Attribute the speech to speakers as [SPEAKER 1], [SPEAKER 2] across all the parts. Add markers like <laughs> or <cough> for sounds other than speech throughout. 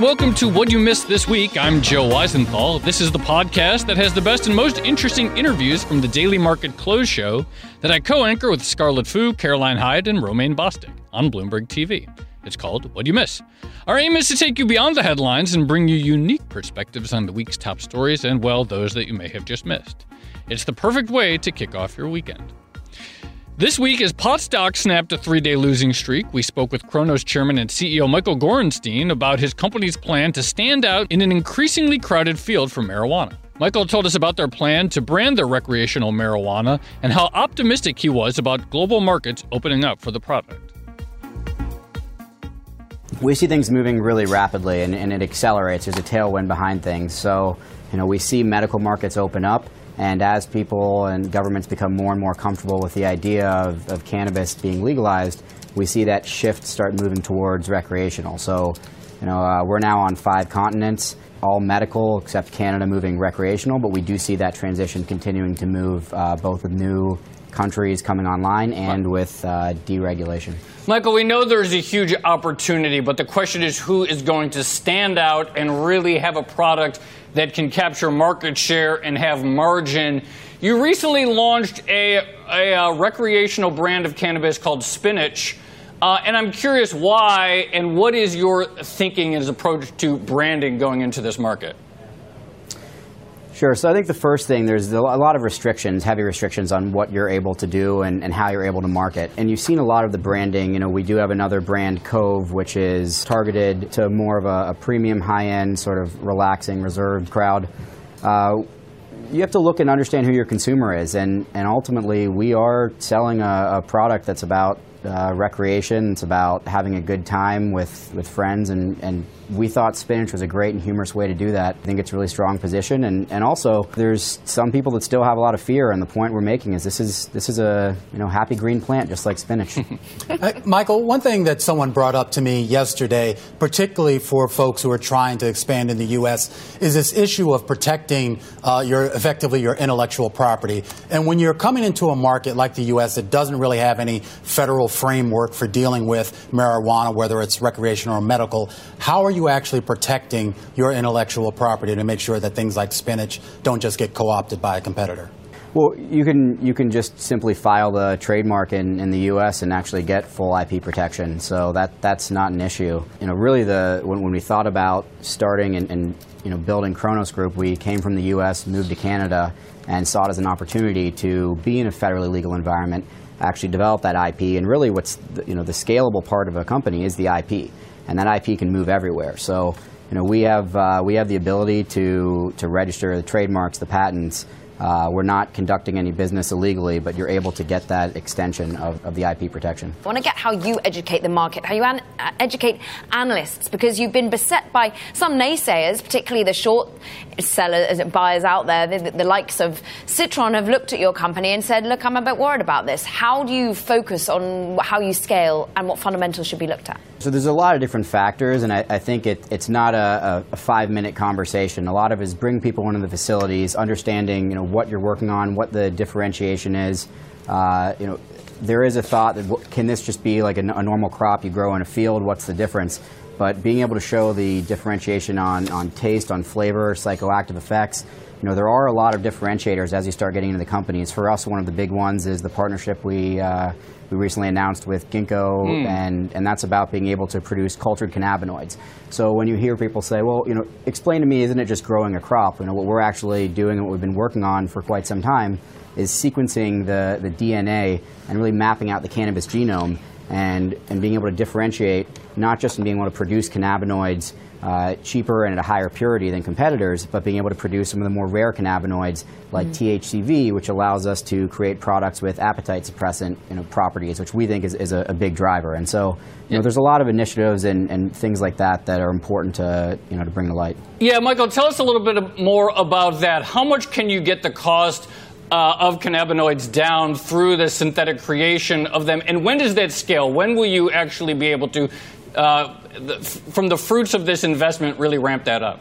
[SPEAKER 1] welcome to What You Missed This Week. I'm Joe Weisenthal. This is the podcast that has the best and most interesting interviews from the Daily Market Close show that I co anchor with Scarlet Fu, Caroline Hyde, and Romaine Bostick on Bloomberg TV. It's called What You Miss. Our aim is to take you beyond the headlines and bring you unique perspectives on the week's top stories and, well, those that you may have just missed. It's the perfect way to kick off your weekend. This week, as pot stock snapped a three day losing streak, we spoke with Cronos chairman and CEO Michael Gorenstein about his company's plan to stand out in an increasingly crowded field for marijuana. Michael told us about their plan to brand their recreational marijuana and how optimistic he was about global markets opening up for the product.
[SPEAKER 2] We see things moving really rapidly and, and it accelerates. There's a tailwind behind things. So, you know, we see medical markets open up and as people and governments become more and more comfortable with the idea of, of cannabis being legalized, we see that shift start moving towards recreational. So, you know, uh, we're now on five continents, all medical except Canada moving recreational, but we do see that transition continuing to move uh, both with new countries coming online and with uh, deregulation.
[SPEAKER 1] Michael, we know there's a huge opportunity, but the question is who is going to stand out and really have a product that can capture market share and have margin. You recently launched a, a, a uh, recreational brand of cannabis called Spinach. Uh, and I'm curious why and what is your thinking and approach to branding going into this market?
[SPEAKER 2] Sure. So I think the first thing, there's a lot of restrictions, heavy restrictions on what you're able to do and, and, how you're able to market. And you've seen a lot of the branding. You know, we do have another brand, Cove, which is targeted to more of a, a premium, high-end, sort of relaxing, reserved crowd. Uh, you have to look and understand who your consumer is. And, and ultimately, we are selling a, a product that's about uh, recreation. It's about having a good time with, with friends and, and we thought spinach was a great and humorous way to do that. I think it's a really strong position, and, and also there's some people that still have a lot of fear. And the point we're making is this is this is a you know happy green plant just like spinach. <laughs>
[SPEAKER 3] uh, Michael, one thing that someone brought up to me yesterday, particularly for folks who are trying to expand in the U.S., is this issue of protecting uh, your effectively your intellectual property. And when you're coming into a market like the U.S. that doesn't really have any federal framework for dealing with marijuana, whether it's recreational or medical, how are you you actually protecting your intellectual property to make sure that things like spinach don't just get co-opted by a competitor?
[SPEAKER 2] Well, you can you can just simply file the trademark in, in the U.S. and actually get full IP protection. So that that's not an issue. You know, really the when, when we thought about starting and, and you know building Cronos Group, we came from the U.S., moved to Canada, and saw it as an opportunity to be in a federally legal environment, actually develop that IP. And really, what's the, you know the scalable part of a company is the IP and that IP can move everywhere. So, you know, we have uh, we have the ability to to register the trademarks, the patents, uh, we're not conducting any business illegally, but you're able to get that extension of, of the IP protection.
[SPEAKER 4] I want to get how you educate the market, how you an- uh, educate analysts, because you've been beset by some naysayers, particularly the short sellers, buyers out there, the, the likes of Citron have looked at your company and said, look, I'm a bit worried about this. How do you focus on how you scale and what fundamentals should be looked at?
[SPEAKER 2] So there's a lot of different factors, and I, I think it, it's not a, a, a five-minute conversation. A lot of it is bring people into the facilities, understanding, you know, what you're working on, what the differentiation is. Uh, you know, there is a thought that can this just be like a, a, normal crop you grow in a field? What's the difference? But being able to show the differentiation on, on taste, on flavor, psychoactive effects, you know, there are a lot of differentiators as you start getting into the companies. For us, one of the big ones is the partnership we, uh, we recently announced with Ginkgo, mm. and, and that's about being able to produce cultured cannabinoids. So when you hear people say, well, you know, explain to me, isn't it just growing a crop? You know, what we're actually doing and what we've been working on for quite some time is sequencing the, the DNA and really mapping out the cannabis genome and, and being able to differentiate, not just in being able to produce cannabinoids uh, cheaper and at a higher purity than competitors, but being able to produce some of the more rare cannabinoids like mm -hmm. THCV, which allows us to create products with appetite suppressant you know, properties, which we think is, is a, a, big driver. And so, you yeah. know, there's a lot of initiatives and, and things like that that are important to, you know, to bring to light.
[SPEAKER 1] Yeah, Michael, tell us a little bit more about that. How much can you get the cost uh, of cannabinoids down through the synthetic creation of them? And when does that scale? When will you actually be able to uh, from the fruits of this investment really ramp that up?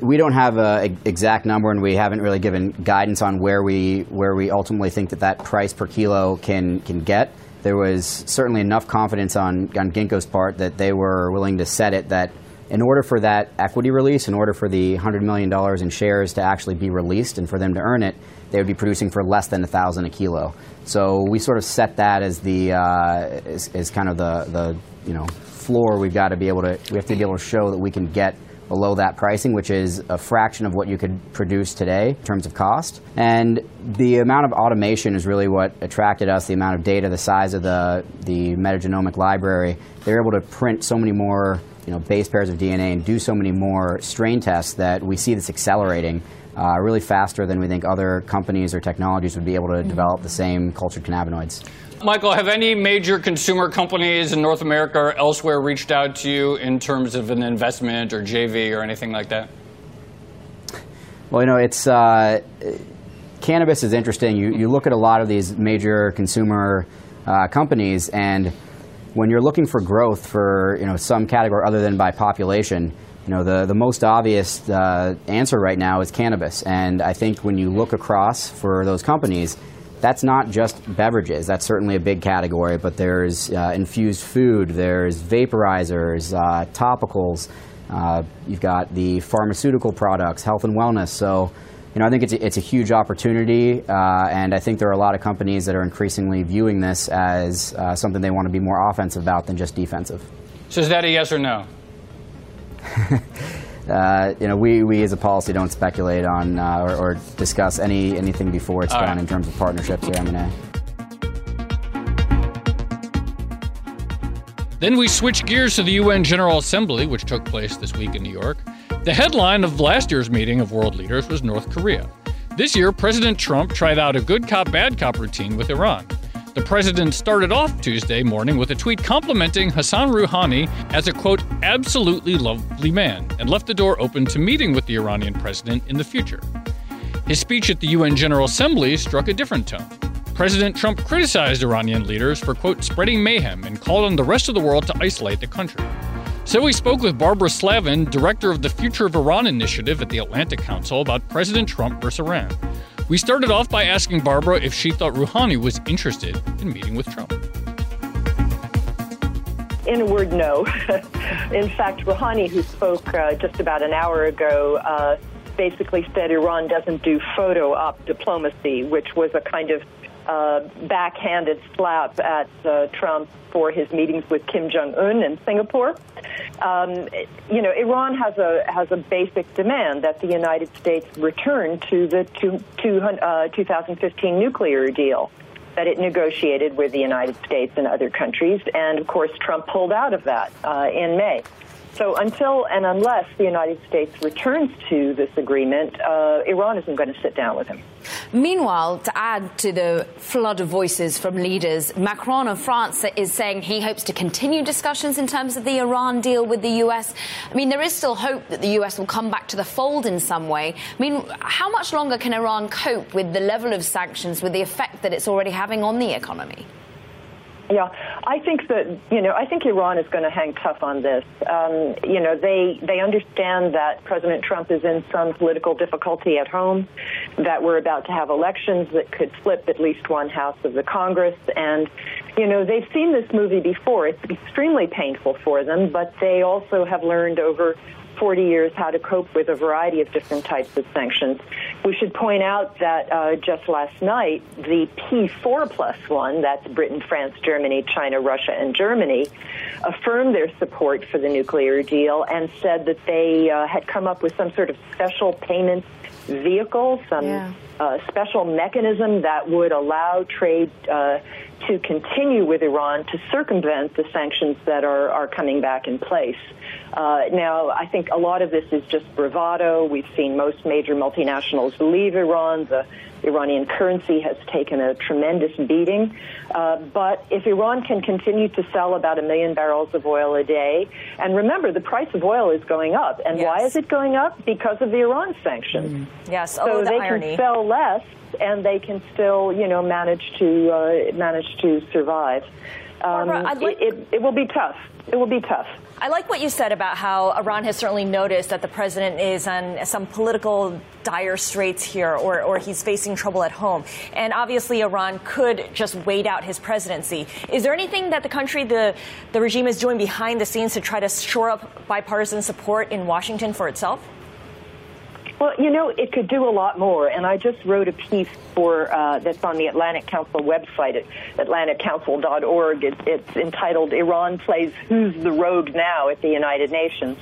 [SPEAKER 2] We don't have an exact number, and we haven't really given guidance on where we where we ultimately think that that price per kilo can can get. There was certainly enough confidence on on Ginkgo's part that they were willing to set it that in order for that equity release, in order for the $100 million in shares to actually be released and for them to earn it, they would be producing for less than 1000 a kilo. So we sort of set that as the, uh, as, as kind of the, the, you know, floor, we've got to be able to, we have to be able to show that we can get below that pricing, which is a fraction of what you could produce today in terms of cost. And the amount of automation is really what attracted us, the amount of data, the size of the, the metagenomic library. They're able to print so many more you know, base pairs of DNA and do so many more strain tests that we see this accelerating uh, really faster than we think other companies or technologies would be able to mm -hmm. develop the same cultured cannabinoids.
[SPEAKER 1] Michael, have any major consumer companies in North America or elsewhere reached out to you in terms of an investment or JV or anything like that?
[SPEAKER 2] Well, you know, it's uh, cannabis is interesting. You, you look at a lot of these major consumer uh, companies, and when you're looking for growth for you know some category other than by population, you know the the most obvious uh, answer right now is cannabis. And I think when you look across for those companies that's not just beverages. That's certainly a big category, but there's uh, infused food, there's vaporizers, uh, topicals. Uh, you've got the pharmaceutical products, health and wellness. So, you know, I think it's a, it's a huge opportunity, uh, and I think there are a lot of companies that are increasingly viewing this as uh, something they want to be more offensive about than just defensive.
[SPEAKER 1] So, is that a yes or no? <laughs>
[SPEAKER 2] uh, you know, we, we as a policy don't speculate on uh, or, or, discuss any anything before it's All done right. in terms of partnerships or M&A.
[SPEAKER 1] Then we switch gears to the UN General Assembly, which took place this week in New York. The headline of last year's meeting of world leaders was North Korea. This year, President Trump tried out a good cop, bad cop routine with Iran. The president started off Tuesday morning with a tweet complimenting Hassan Rouhani as a quote, absolutely lovely man, and left the door open to meeting with the Iranian president in the future. His speech at the UN General Assembly struck a different tone. President Trump criticized Iranian leaders for, quote, spreading mayhem and called on the rest of the world to isolate the country. So we spoke with Barbara Slavin, director of the Future of Iran initiative at the Atlantic Council, about President Trump versus Iran. We started off by asking Barbara if she thought Rouhani was interested in meeting with Trump.
[SPEAKER 5] In a word, no. <laughs> in fact, Rouhani, who spoke uh, just about an hour ago, uh, basically said Iran doesn't do photo op diplomacy, which was a kind of uh, backhanded slap at uh, Trump for his meetings with Kim Jong Un in Singapore. Um, you know, Iran has a has a basic demand that the United States return to the two, two, uh, 2015 nuclear deal that it negotiated with the United States and other countries, and of course Trump pulled out of that uh, in May. So until and unless the United States returns to this agreement, uh, Iran isn't going to sit down with him.
[SPEAKER 4] Meanwhile, to add to the flood of voices from leaders, Macron of France is saying he hopes to continue discussions in terms of the Iran deal with the US. I mean, there is still hope that the US will come back to the fold in some way. I mean, how much longer can Iran cope with the level of sanctions, with the effect that it's already having on the economy?
[SPEAKER 5] Yeah, I think that you know I think Iran is going to hang tough on this. Um, you know they they understand that President Trump is in some political difficulty at home, that we're about to have elections that could flip at least one house of the Congress, and you know they've seen this movie before. It's extremely painful for them, but they also have learned over 40 years how to cope with a variety of different types of sanctions. We should point out that uh, just last night, the P4 plus one, that's Britain, France, Germany, China, Russia, and Germany, affirmed their support for the nuclear deal and said that they uh, had come up with some sort of special payment vehicle, some yeah. uh, special mechanism that would allow trade uh, to continue with Iran to circumvent the sanctions that are, are coming back in place. Uh, now, I think a lot of this is just bravado. We've seen most major multinationals leave Iran. The Iranian currency has taken a tremendous beating. Uh, but if Iran can continue to sell about a million barrels of oil a day, and remember, the price of oil is going up. And yes. why is it going up? Because of the Iran sanctions. Mm.
[SPEAKER 4] Yes,
[SPEAKER 5] oh, so
[SPEAKER 4] the
[SPEAKER 5] they
[SPEAKER 4] irony.
[SPEAKER 5] can sell less, and they can still, you know, manage to uh, manage to survive. Um, Barbara, like- it, it, it will be tough. It will be tough.
[SPEAKER 4] I like what you said about how Iran has certainly noticed that the president is on some political dire straits here or, or he's facing trouble at home. And obviously, Iran could just wait out his presidency. Is there anything that the country, the, the regime is doing behind the scenes to try to shore up bipartisan support in Washington for itself?
[SPEAKER 5] Well, you know, it could do a lot more, and I just wrote a piece for uh, that's on the Atlantic Council website at atlanticcouncil.org. It, it's entitled "Iran Plays Who's the Rogue Now" at the United Nations,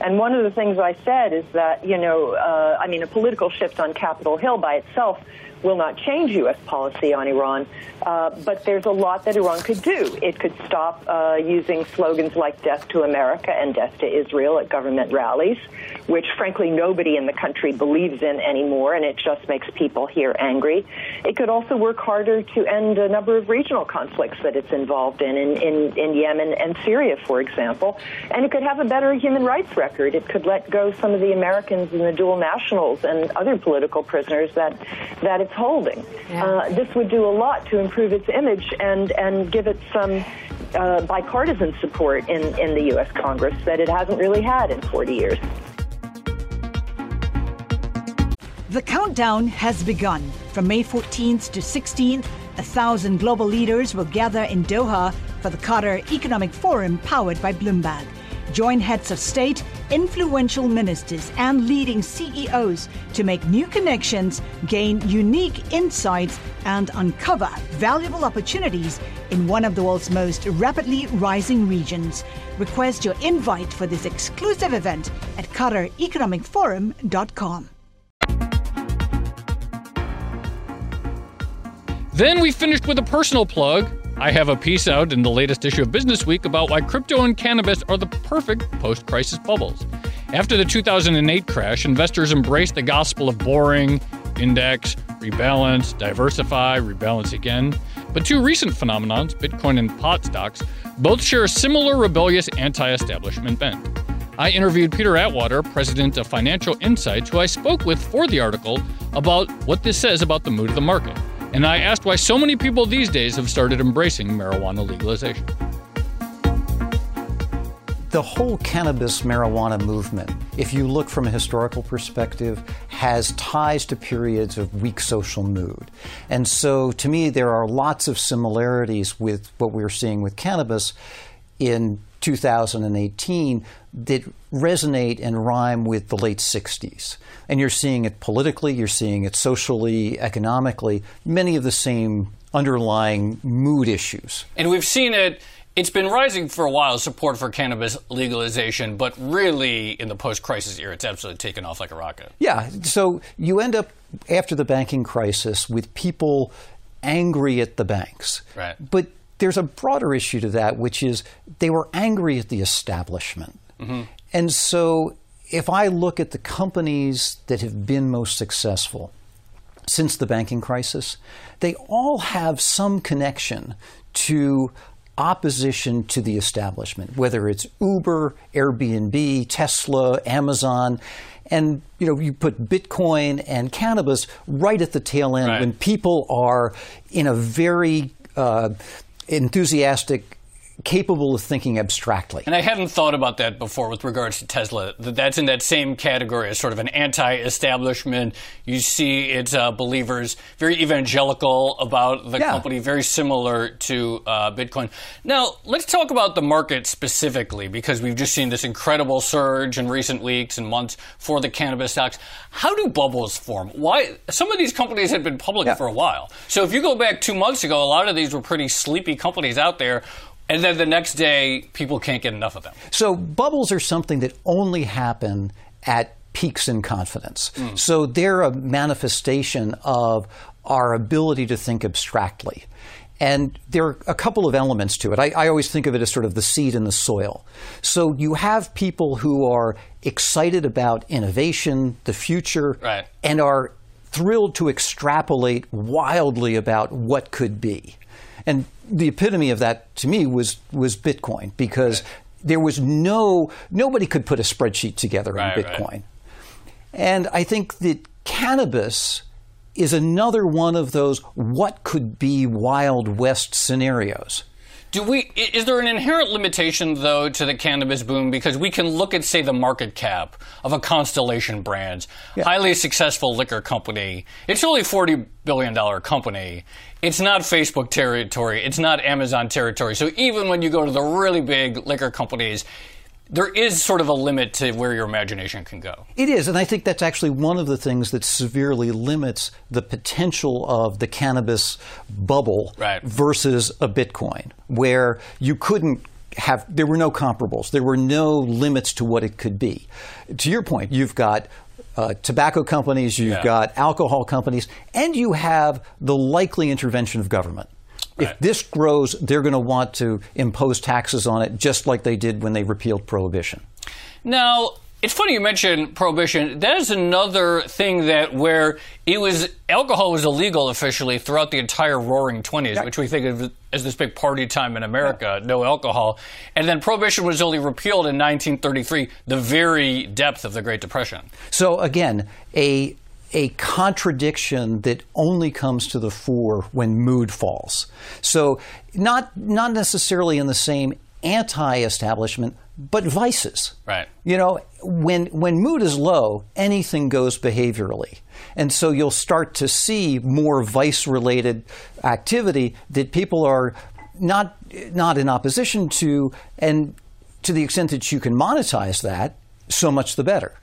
[SPEAKER 5] and one of the things I said is that you know, uh, I mean, a political shift on Capitol Hill by itself will not change U.S. policy on Iran, uh, but there's a lot that Iran could do. It could stop uh, using slogans like death to America and death to Israel at government rallies, which frankly nobody in the country believes in anymore, and it just makes people here angry. It could also work harder to end a number of regional conflicts that it's involved in, in, in, in Yemen and Syria, for example, and it could have a better human rights record. It could let go some of the Americans and the dual nationals and other political prisoners that, that it's holding. Yeah. Uh, this would do a lot to improve its image and, and give it some uh, bipartisan support in, in the U.S. Congress that it hasn't really had in 40 years.
[SPEAKER 6] The countdown has begun. From May 14th to 16th, a thousand global leaders will gather in Doha for the Qatar Economic Forum powered by Bloomberg. Join heads of state, influential ministers, and leading CEOs to make new connections, gain unique insights, and uncover valuable opportunities in one of the world's most rapidly rising regions. Request your invite for this exclusive event at QatarEconomicForum.com.
[SPEAKER 1] Then we finished with a personal plug. I have a piece out in the latest issue of Business Week about why crypto and cannabis are the perfect post crisis bubbles. After the 2008 crash, investors embraced the gospel of boring, index, rebalance, diversify, rebalance again. But two recent phenomenons, Bitcoin and pot stocks, both share a similar rebellious anti establishment bent. I interviewed Peter Atwater, president of Financial Insyghts, who I spoke with for the article about what this says about the mood of the market and I asked why so many people these days have started embracing marijuana legalization.
[SPEAKER 7] The whole cannabis marijuana movement, if you look from a historical perspective, has ties to periods of weak social mood. And so to me, there are lots of similarities with what we're seeing with cannabis in 2018 that resonate and rhyme with the late 60s. And you're seeing it politically, you're seeing it socially, economically, many of the same underlying mood issues.
[SPEAKER 1] And we've seen it. It's been rising for a while, support for cannabis legalization, but really in the post crisis era, it's absolutely taken off like a rocket.
[SPEAKER 7] Yeah. So you end up, after the banking crisis, with people angry at the banks.
[SPEAKER 1] Right.
[SPEAKER 7] But there's a broader issue to that, which is they were angry at the establishment. Mm-hmm. And so if I look at the companies that have been most successful since the banking crisis, they all have some connection to opposition to the establishment, whether it's Uber, Airbnb, Tesla, Amazon. And you know, you put Bitcoin and cannabis right at the tail end
[SPEAKER 1] right.
[SPEAKER 7] when people are in a very uh, enthusiastic capable of thinking abstractly.
[SPEAKER 1] And I hadn't thought about that before with regards to Tesla. That's in that same category as sort of an anti-establishment. You see its uh, believers very evangelical about the
[SPEAKER 7] Yeah.
[SPEAKER 1] company, very similar to uh, Bitcoin. Now let's talk about the market specifically because we've just seen this incredible surge in recent weeks and months for the cannabis stocks. How do bubbles form? Why? Some of these companies had been public
[SPEAKER 7] Yeah.
[SPEAKER 1] for a while. So if you go back two months ago, a lot of these were pretty sleepy companies out there. And then the next day, people can't get enough of them.
[SPEAKER 7] So bubbles are something that only happen at peaks in confidence. Mm. So they're a manifestation of our ability to think abstractly. And there are a couple of elements to it. I, I always think of it as sort of the seed in the soil. So you have people who are excited about innovation, the future,
[SPEAKER 1] Right.
[SPEAKER 7] and are thrilled to extrapolate wildly about what could be. And the epitome of that to me was was Bitcoin because there was no nobody could put a spreadsheet together
[SPEAKER 1] Right,
[SPEAKER 7] on
[SPEAKER 1] right.
[SPEAKER 7] Bitcoin. And I think that cannabis is another one of those what could be wild west scenarios.
[SPEAKER 1] Do we? Is there an inherent limitation though to the cannabis boom? Because we can look at, say, the market cap of a Constellation Brands, highly successful liquor company. It's only a forty billion dollar company. It's not Facebook territory. It's not Amazon territory. So even when you go to the really big liquor companies, there is sort of a limit to where your imagination can go.
[SPEAKER 7] It is, and I think that's actually one of the things that severely limits the potential of the cannabis bubble
[SPEAKER 1] Right.
[SPEAKER 7] versus a Bitcoin, where you couldn't have, there were no comparables, there were no limits to what it could be. To your point, you've got uh, tobacco companies, you've
[SPEAKER 1] Yeah.
[SPEAKER 7] got alcohol companies, and you have the likely intervention of government.
[SPEAKER 1] Right.
[SPEAKER 7] If this grows, they're going to want to impose taxes on it, just like they did when they repealed prohibition.
[SPEAKER 1] Now, it's funny you mentioned prohibition. That is another thing that where it was alcohol was illegal officially throughout the entire Roaring Twenties, which we think of as this big party time in America, no alcohol, and then prohibition was only repealed in 1933, the very depth of the Great Depression.
[SPEAKER 7] So again, a a contradiction that only comes to the fore when mood falls. So not not necessarily in the same anti-establishment, but vices.
[SPEAKER 1] Right.
[SPEAKER 7] You know, when when mood is low, anything goes behaviorally. And so you'll start to see more vice related activity that people are not not in opposition to and to the extent that you can monetize that, so much the better.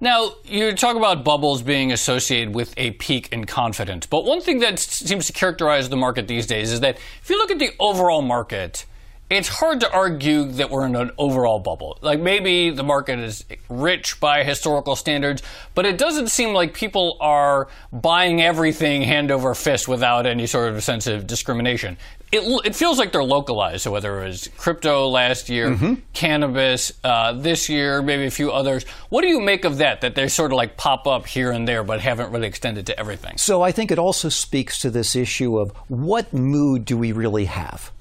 [SPEAKER 1] Now, you talk about bubbles being associated with a peak in confidence, but one thing that seems to characterize the market these days is that if you look at the overall market, it's hard to argue that we're in an overall bubble. Like maybe the market is rich by historical standards, but it doesn't seem like people are buying everything hand over fist without any sort of sense of discrimination. It, it feels like they're localized. So whether it was crypto last year, cannabis uh, this year, maybe a few others. What do you make of that? That they sort of like pop up here and there, but haven't really extended to everything.
[SPEAKER 7] So I think it also speaks to this issue of what mood do we really have?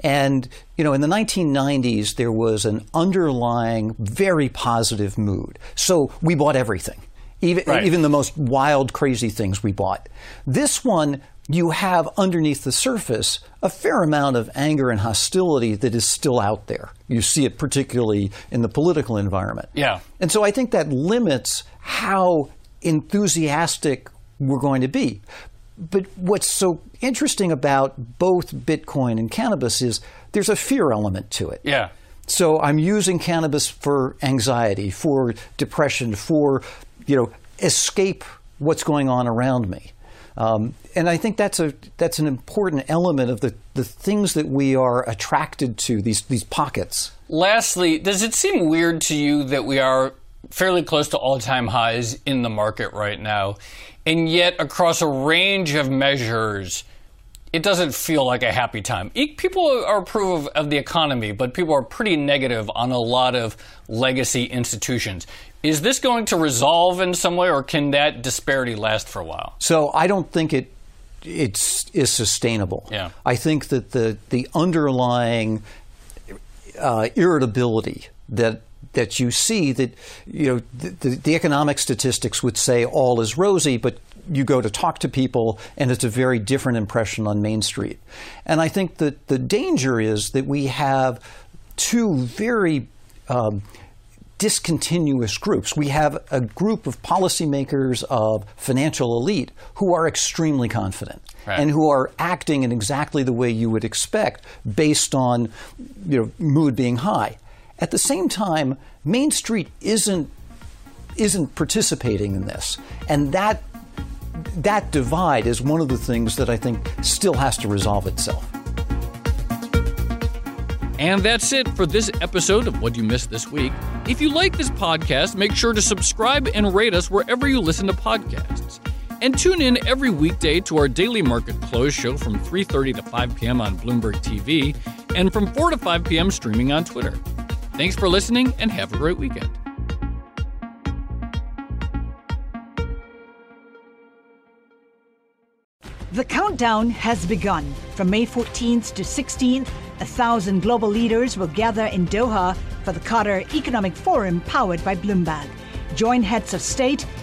[SPEAKER 7] And, you know, in the 1990s, there was an underlying, very positive mood. So we bought everything, even,
[SPEAKER 1] Right.
[SPEAKER 7] even the most wild, crazy things we bought. This one, you have underneath the surface a fair amount of anger and hostility that is still out there. You see it particularly in the political environment.
[SPEAKER 1] Yeah.
[SPEAKER 7] And so I think that limits how enthusiastic we're going to be. But what's so interesting about both Bitcoin and cannabis is there's a fear element to it.
[SPEAKER 1] Yeah.
[SPEAKER 7] So I'm using cannabis for anxiety, for depression, for you know escape what's going on around me. Um, and I think that's a that's an important element of the, the things that we are attracted to these these pockets.
[SPEAKER 1] Lastly, does it seem weird to you that we are fairly close to all time highs in the market right now, and yet across a range of measures, it doesn't feel like a happy time? People are approve of, of the economy, but people are pretty negative on a lot of legacy institutions. Is this going to resolve in some way, or can that disparity last for a while?
[SPEAKER 7] So I don't think it it's is sustainable.
[SPEAKER 1] Yeah.
[SPEAKER 7] I think that the the underlying uh, irritability that that you see that you know the, the, economic statistics would say all is rosy, but you go to talk to people and it's a very different impression on Main Street. And I think that the danger is that we have two very um, discontinuous groups. We have a group of policymakers of financial elite who are extremely confident right. and who are acting in exactly the way you would expect based on you know, mood being high. At the same time, Main Street isn't isn't participating in this, and that that divide is one of the things that I think still has to resolve itself.
[SPEAKER 1] And that's it for this episode of What You Missed This Week. If you like this podcast, make sure to subscribe and rate us wherever you listen to podcasts. And tune in every weekday to our daily market close show from 3:30 to 5 p.m. on Bloomberg TV and from 4 to 5 p.m. streaming on Twitter. Thanks for listening and have a great weekend.
[SPEAKER 6] The countdown has begun. From May 14th to 16th, a thousand global leaders will gather in Doha for the Qatar Economic Forum powered by Bloomberg. Join heads of state,